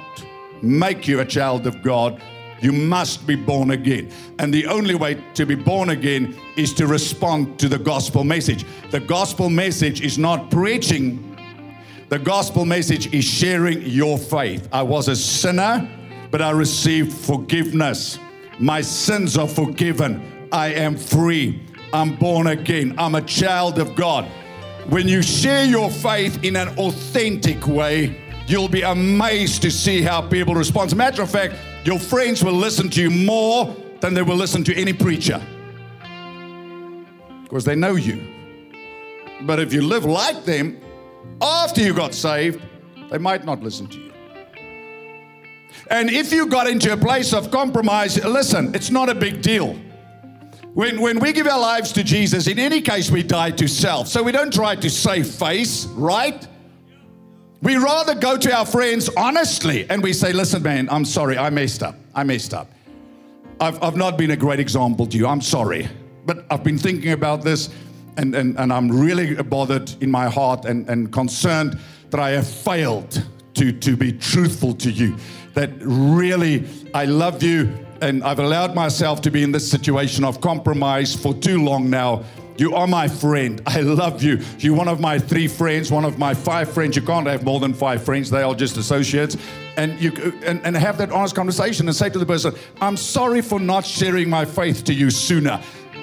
make you a child of God. You must be born again. And the only way to be born again is to respond to the gospel message. The gospel message is not preaching, the gospel message is sharing your faith. I was a sinner, but I received forgiveness. My sins are forgiven. I am free. I'm born again. I'm a child of God. When you share your faith in an authentic way, you'll be amazed to see how people respond. As a matter of fact, your friends will listen to you more than they will listen to any preacher because they know you. But if you live like them after you got saved, they might not listen to you. And if you got into a place of compromise, listen, it's not a big deal. When, when we give our lives to Jesus, in any case, we die to self. So we don't try to save face, right? We rather go to our friends honestly and we say, listen, man, I'm sorry, I messed up. I messed up. I've, I've not been a great example to you. I'm sorry. But I've been thinking about this and, and, and I'm really bothered in my heart and, and concerned that I have failed to, to be truthful to you. That really, I love you and I've allowed myself to be in this situation of compromise for too long now. You are my friend. I love you. You're one of my three friends, one of my five friends. You can't have more than five friends, they are just associates. And, you, and, and have that honest conversation and say to the person, I'm sorry for not sharing my faith to you sooner,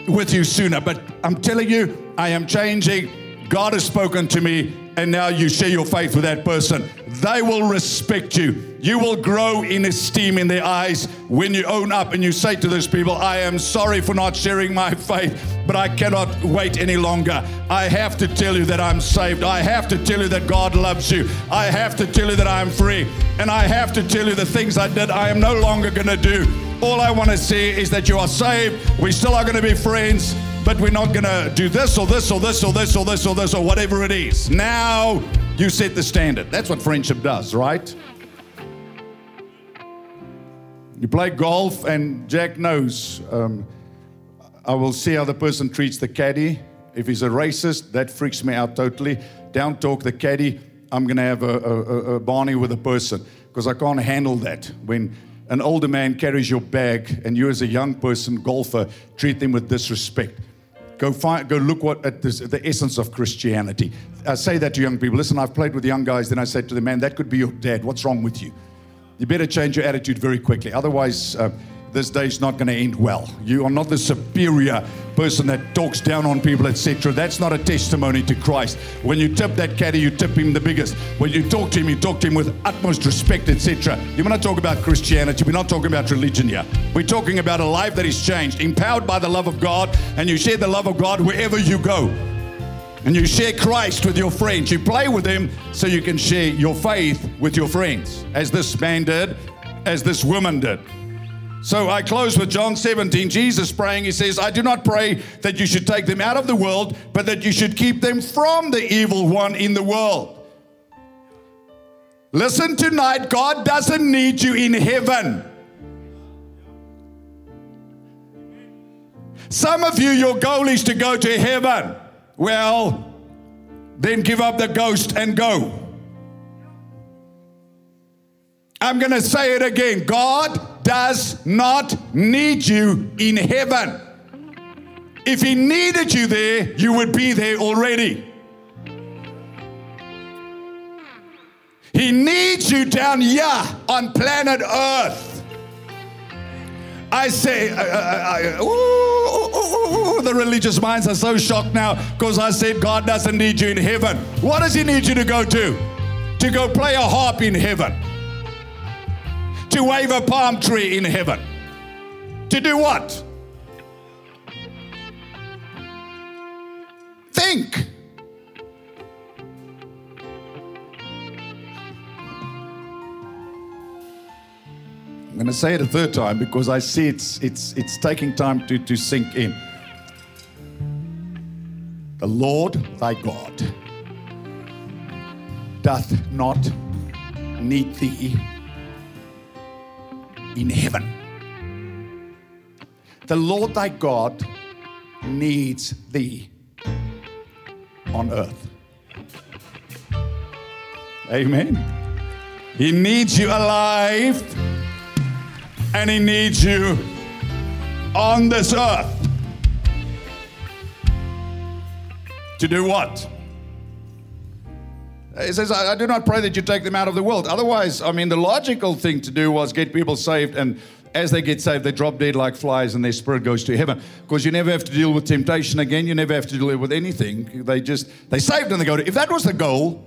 with you sooner, but I'm telling you, I am changing. God has spoken to me, and now you share your faith with that person. They will respect you. You will grow in esteem in their eyes when you own up and you say to those people, I am sorry for not sharing my faith, but I cannot wait any longer. I have to tell you that I'm saved. I have to tell you that God loves you. I have to tell you that I'm free. And I have to tell you the things I did, I am no longer going to do. All I want to say is that you are saved. We still are going to be friends, but we're not going to do this or this or this or this or this or this or whatever it is. Now you set the standard. That's what friendship does, right? You play golf, and Jack knows. Um, I will see how the person treats the caddy. If he's a racist, that freaks me out totally. Down talk the caddy. I'm going to have a, a, a Barney with a person because I can't handle that. When an older man carries your bag and you, as a young person, golfer, treat them with disrespect. Go find, go look what at this, the essence of Christianity. I say that to young people. Listen, I've played with young guys. Then I said to them, man, that could be your dad. What's wrong with you? you better change your attitude very quickly. Otherwise, uh, this day is not going to end well. You are not the superior person that talks down on people, etc. That's not a testimony to Christ. When you tip that caddy, you tip him the biggest. When you talk to him, you talk to him with utmost respect, etc. You want to talk about Christianity? We're not talking about religion here. We're talking about a life that is changed, empowered by the love of God, and you share the love of God wherever you go and you share Christ with your friends. You play with them so you can share your faith with your friends, as this man did, as this woman did. So I close with John 17. Jesus praying, he says, I do not pray that you should take them out of the world, but that you should keep them from the evil one in the world. Listen tonight, God doesn't need you in heaven. Some of you, your goal is to go to heaven. Well, then give up the ghost and go. I'm going to say it again. God does not need you in heaven. If He needed you there, you would be there already. He needs you down here on planet Earth. I say, uh, uh, ooh, the religious minds are so shocked now because I said God doesn't need you in heaven. What does He need you to go to? To go play a harp in heaven? To wave a palm tree in heaven? To do what? Think. I'm going to say it a third time because I see it's, it's, it's taking time to, to sink in. The Lord thy God doth not need thee in heaven. The Lord thy God needs thee on earth. Amen. He needs you alive and He needs you on this earth. To do what? He says, I, I, do not pray that you take them out of the world. Otherwise, I mean, the logical thing to do was get people saved, and as they get saved, they drop dead like flies and their spirit goes to heaven. Because you never have to deal with temptation again. You never have to deal with anything. They just, they saved and they go to, if that was the goal,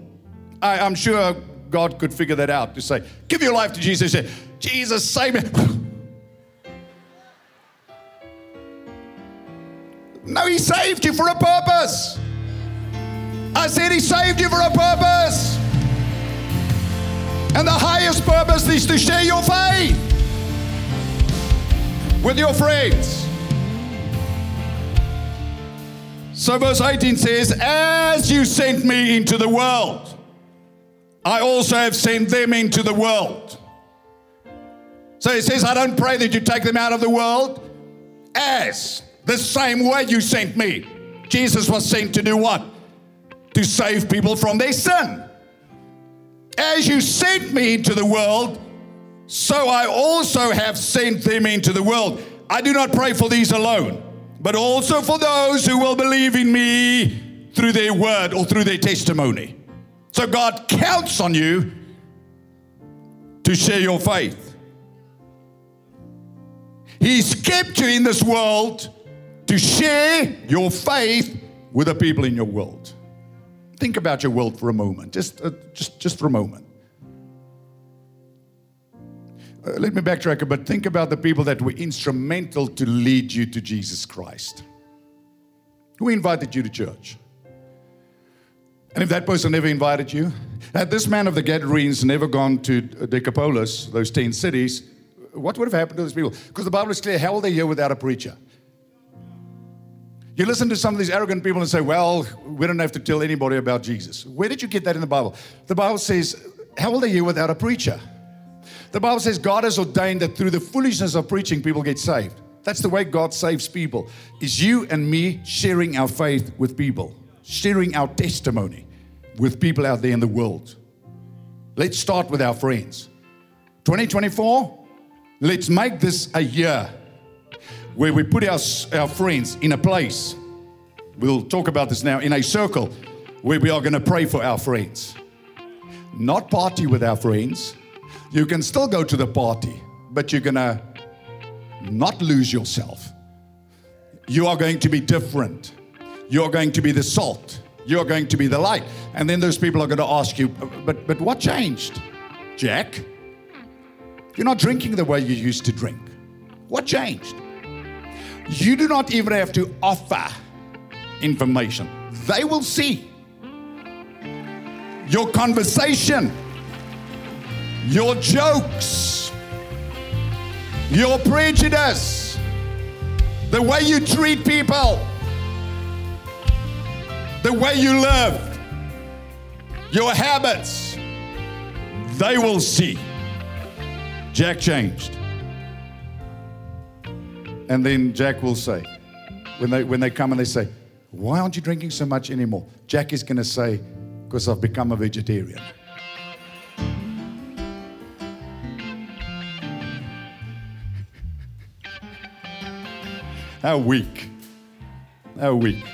I, I'm sure God could figure that out to say, give your life to Jesus. Say, Jesus, save me. No, He saved you for a purpose. I said He saved you for a purpose. And the highest purpose is to share your faith with your friends. So, verse 18 says, As you sent me into the world, I also have sent them into the world. So he says, I don't pray that you take them out of the world as the same way you sent me. Jesus was sent to do what? To save people from their sin. As you sent me into the world, so I also have sent them into the world. I do not pray for these alone. but also for those who will believe in me through their word or through their testimony. So God counts on you to share your faith. He's kept you in this world to share your faith with the people in your world. Think about your world for a moment, just, uh, just, just for a moment. Uh, let me backtrack a bit. Think about the people that were instrumental to lead you to Jesus Christ. Who invited you to church? And if that person never invited you, had this man of the Gadarenes never gone to Decapolis, those 10 cities, what would have happened to those people? Because the Bible is clear how will they hear without a preacher? You listen to some of these arrogant people and say, well, we don't have to tell anybody about Jesus. Where did you get that in the Bible? The Bible says, how will they hear without a preacher? The Bible says God has ordained that through the foolishness of preaching, people get saved. That's the way God saves people. Is you and me sharing our faith with people, sharing our testimony with people out there in the world. Let's start with our friends. 2024, let's make this a year where we put our, our friends in a place. We'll talk about this now in a circle where we are going to pray for our friends. Not party with our friends. You can still go to the party, but you're going to not lose yourself. You are going to be different. You're going to be the salt. You're going to be the light. And then those people are going to ask you, but, but what changed, Jack? You're not drinking the way you used to drink. What changed? You do not even have to offer information, they will see. Your conversation, your jokes, your prejudice, the way you treat people, the way you live, your habits, they will see. Jack changed. And then Jack will say, when they, when they come and they say, Why aren't you drinking so much anymore? Jack is going to say, Because I've become a vegetarian. How weak. How weak.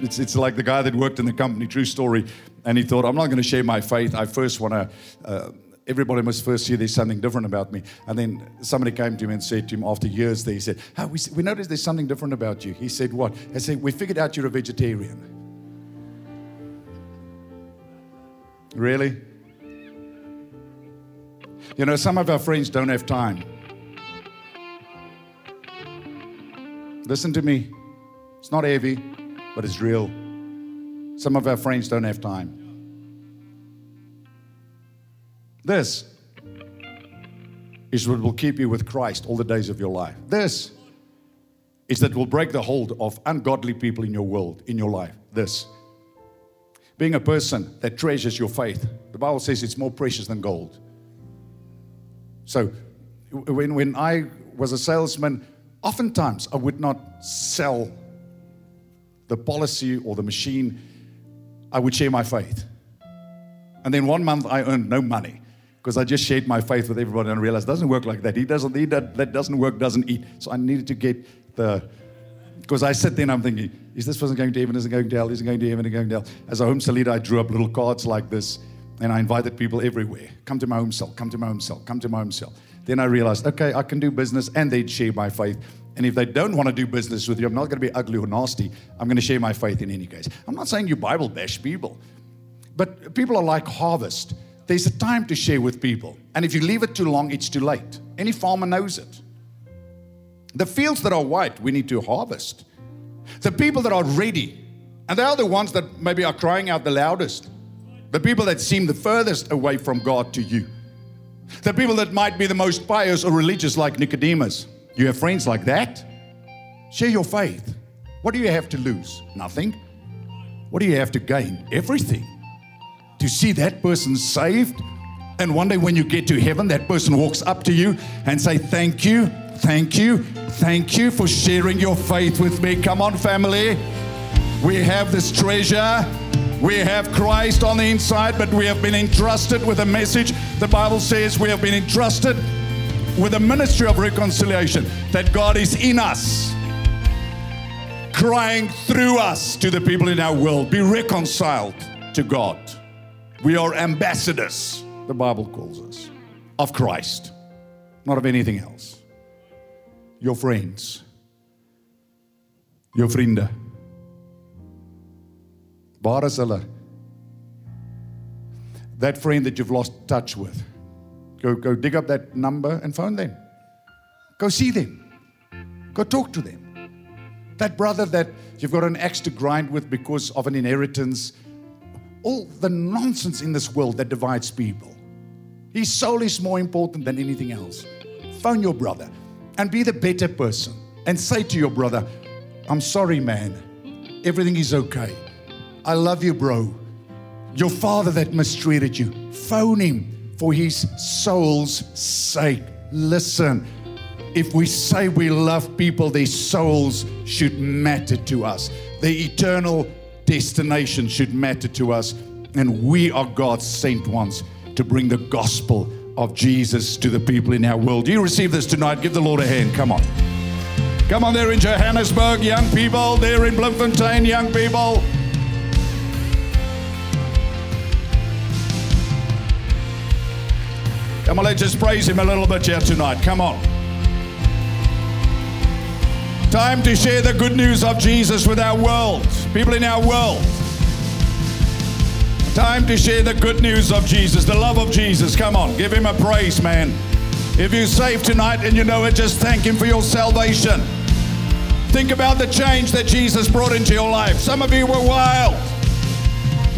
It's, it's like the guy that worked in the company, true story, and he thought, I'm not going to share my faith. I first want to uh, everybody must first see there's something different about me. And then somebody came to him and said to him after years there, he said, oh, we, we noticed there's something different about you. He said, What? I said, We figured out you're a vegetarian. Really? You know, some of our friends don't have time. Listen to me. It's not heavy, but it's real. Some of our friends don't have time. This is what will keep you with Christ all the days of your life. This is that will break the hold of ungodly people in your world, in your life. This. Being a person that treasures your faith. The Bible says it's more precious than gold. So, when, when I was a salesman, oftentimes I would not sell the policy or the machine, I would share my faith. And then one month I earned no money because I just shared my faith with everybody and realized it doesn't work like that. He doesn't eat that, that doesn't work, doesn't eat. So I needed to get the, because I sit there and I'm thinking, is this person going to heaven? Is it going to hell? Is it going to heaven? Is it going to hell? As a home cell leader, I drew up little cards like this and I invited people everywhere. Come to my home cell, come to my home cell, come to my home cell. Then I realized, okay, I can do business and they'd share my faith. And if they don't want to do business with you, I'm not going to be ugly or nasty. I'm going to share my faith in any case. I'm not saying you Bible bash people, but people are like harvest there's a time to share with people. And if you leave it too long, it's too late. Any farmer knows it. The fields that are white, we need to harvest. The people that are ready, and they are the ones that maybe are crying out the loudest. The people that seem the furthest away from God to you. The people that might be the most pious or religious, like Nicodemus. You have friends like that? Share your faith. What do you have to lose? Nothing. What do you have to gain? Everything to see that person saved. And one day when you get to heaven, that person walks up to you and say, thank you, thank you, thank you for sharing your faith with me. Come on, family. We have this treasure. We have Christ on the inside, but we have been entrusted with a message. The Bible says we have been entrusted with a ministry of reconciliation, that God is in us. crying through us to the people in our world be reconciled to God. We are ambassadors, the Bible calls us, of Christ, not of anything else. Your friends, your vriende. Waar is hulle? That friend that you've lost touch with. Go, go dig up that number and phone them. Go see them. Go talk to them. That brother that you've got an axe to grind with because of an inheritance. All the nonsense in this world that divides people. His soul is more important than anything else. Phone your brother and be the better person and say to your brother, I'm sorry, man. Everything is okay. I love you, bro. Your father that mistreated you, phone him for his soul's sake. Listen, if we say we love people, their souls should matter to us. The eternal destination should matter to us. And we are God's sent ones to bring the gospel of Jesus to the people in our world. Do you receive this tonight? Give the Lord a hand. Come on. Come on, there in Johannesburg, young people. There in Bloemfontein, young people. Come on, let's just praise Him a little bit here tonight. Come on. Time to share the good news of Jesus with our world, people in our world. Time to share the good news of Jesus, the love of Jesus. Come on, give Him a praise, man. If you're saved tonight and you know it, just thank Him for your salvation. Think about the change that Jesus brought into your life. Some of you were wild.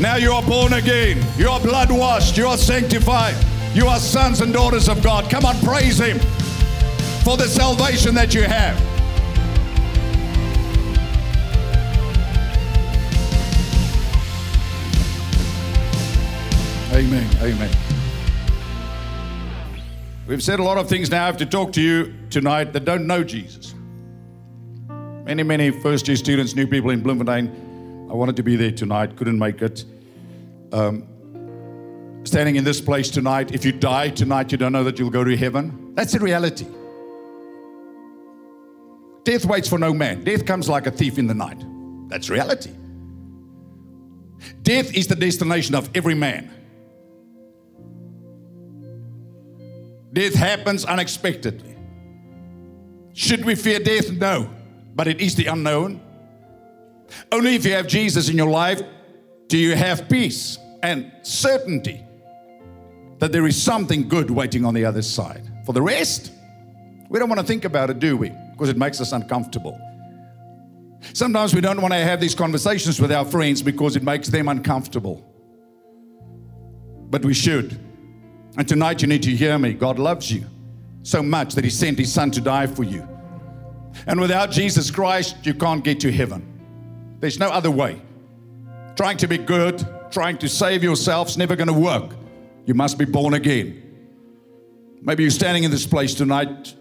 Now you are born again. You are blood washed. You are sanctified. You are sons and daughters of God. Come on, praise Him for the salvation that you have. Amen. Amen. We've said a lot of things now. I have to talk to you tonight that don't know Jesus. Many, many first year students, new people in Bloemfontein. I wanted to be there tonight, couldn't make it. Um, standing in this place tonight, if you die tonight, you don't know that you'll go to heaven. That's the reality. Death waits for no man. Death comes like a thief in the night. That's reality. Death is the destination of every man. Death happens unexpectedly. Should we fear death? No, but it is the unknown. Only if you have Jesus in your life do you have peace and certainty that there is something good waiting on the other side. For the rest, we don't want to think about it, do we? Because it makes us uncomfortable. Sometimes we don't want to have these conversations with our friends because it makes them uncomfortable. But we should. And tonight you need to hear me. God loves you so much that He sent His Son to die for you. And without Jesus Christ, you can't get to heaven. There's no other way. Trying to be good, trying to save yourself is never going to work. You must be born again. Maybe you're standing in this place tonight